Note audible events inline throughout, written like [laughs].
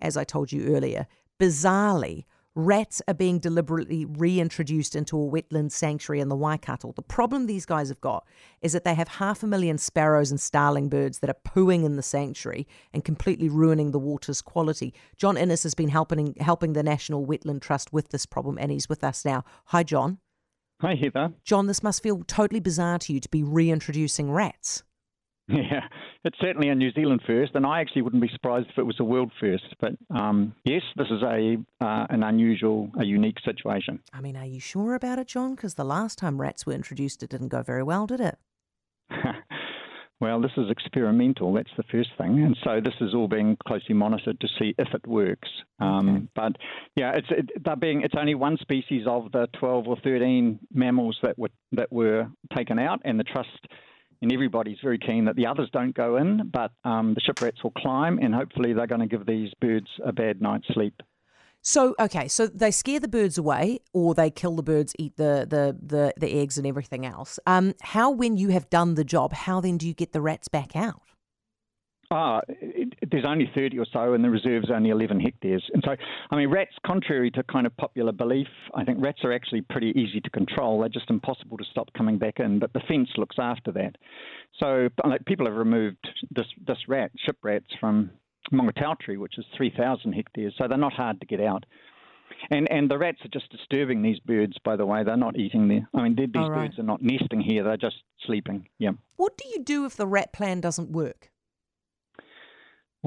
as I told you earlier, bizarrely, rats are being deliberately reintroduced into a wetland sanctuary in the Waikato. The problem these guys have got is that they have half a million sparrows and starling birds that are pooing in the sanctuary and completely ruining the water's quality. John Innes has been helping helping the National Wetland Trust with this problem, and he's with us now. Hi, John. Hi, Heather. John, this must feel totally bizarre to you to be reintroducing rats. [laughs] Yeah, it's certainly a New Zealand first, and I actually wouldn't be surprised if it was a world first. But um, yes, this is a uh, an unusual, a unique situation. I mean, are you sure about it, John? Because the last time rats were introduced, it didn't go very well, did it? [laughs] well, this is experimental. That's the first thing, and so this is all being closely monitored to see if it works. Um, okay. But yeah, it's it, they're being it's only one species of the twelve or thirteen mammals that were that were taken out, and the trust and everybody's very keen that the others don't go in, but um, the ship rats will climb, and hopefully they're going to give these birds a bad night's sleep. So okay, so they scare the birds away, or they kill the birds, eat the the the, the eggs and everything else. Um, how, when you have done the job, how then do you get the rats back out? Ah, it, there's only 30 or so, and the reserve's only 11 hectares. And so, I mean, rats, contrary to kind of popular belief, I think rats are actually pretty easy to control. They're just impossible to stop coming back in, but the fence looks after that. So, like, people have removed this this rat, ship rats, from Maungatautari, which is 3,000 hectares, so they're not hard to get out. And and the rats are just disturbing these birds. By the way, they're not eating there. I mean, these right. birds are not nesting here; they're just sleeping. Yeah. What do you do if the rat plan doesn't work?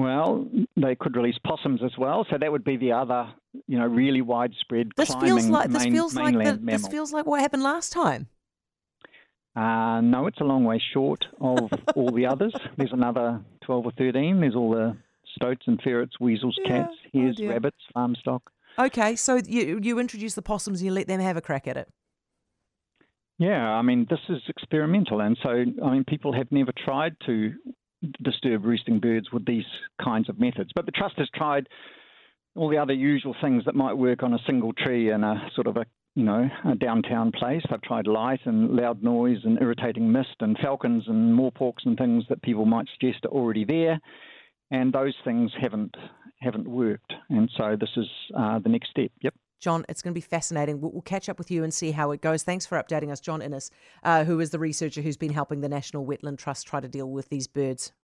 Well, they could release possums as well, so that would be the other, you know, really widespread. This feels like this feels like the, this feels like what happened last time. Uh, no, it's a long way short of all the others. [laughs] There's another twelve or thirteen. There's all the stoats and ferrets, weasels, yeah, cats, hares, oh rabbits, farm stock. Okay, so you you introduce the possums and you let them have a crack at it. Yeah, I mean this is experimental, and so I mean people have never tried to disturb roosting birds with these kinds of methods. But the trust has tried all the other usual things that might work on a single tree in a sort of a you know a downtown place. They've tried light and loud noise and irritating mist and falcons and moreporks and things that people might suggest are already there, and those things haven't haven't worked. And so this is uh, the next step. Yep. John, it's going to be fascinating. We'll, we'll, catch up with you and see how it goes. Thanks for updating us, John Innes, uh, who is the researcher who's been helping the National Wetland Trust try to deal with these birds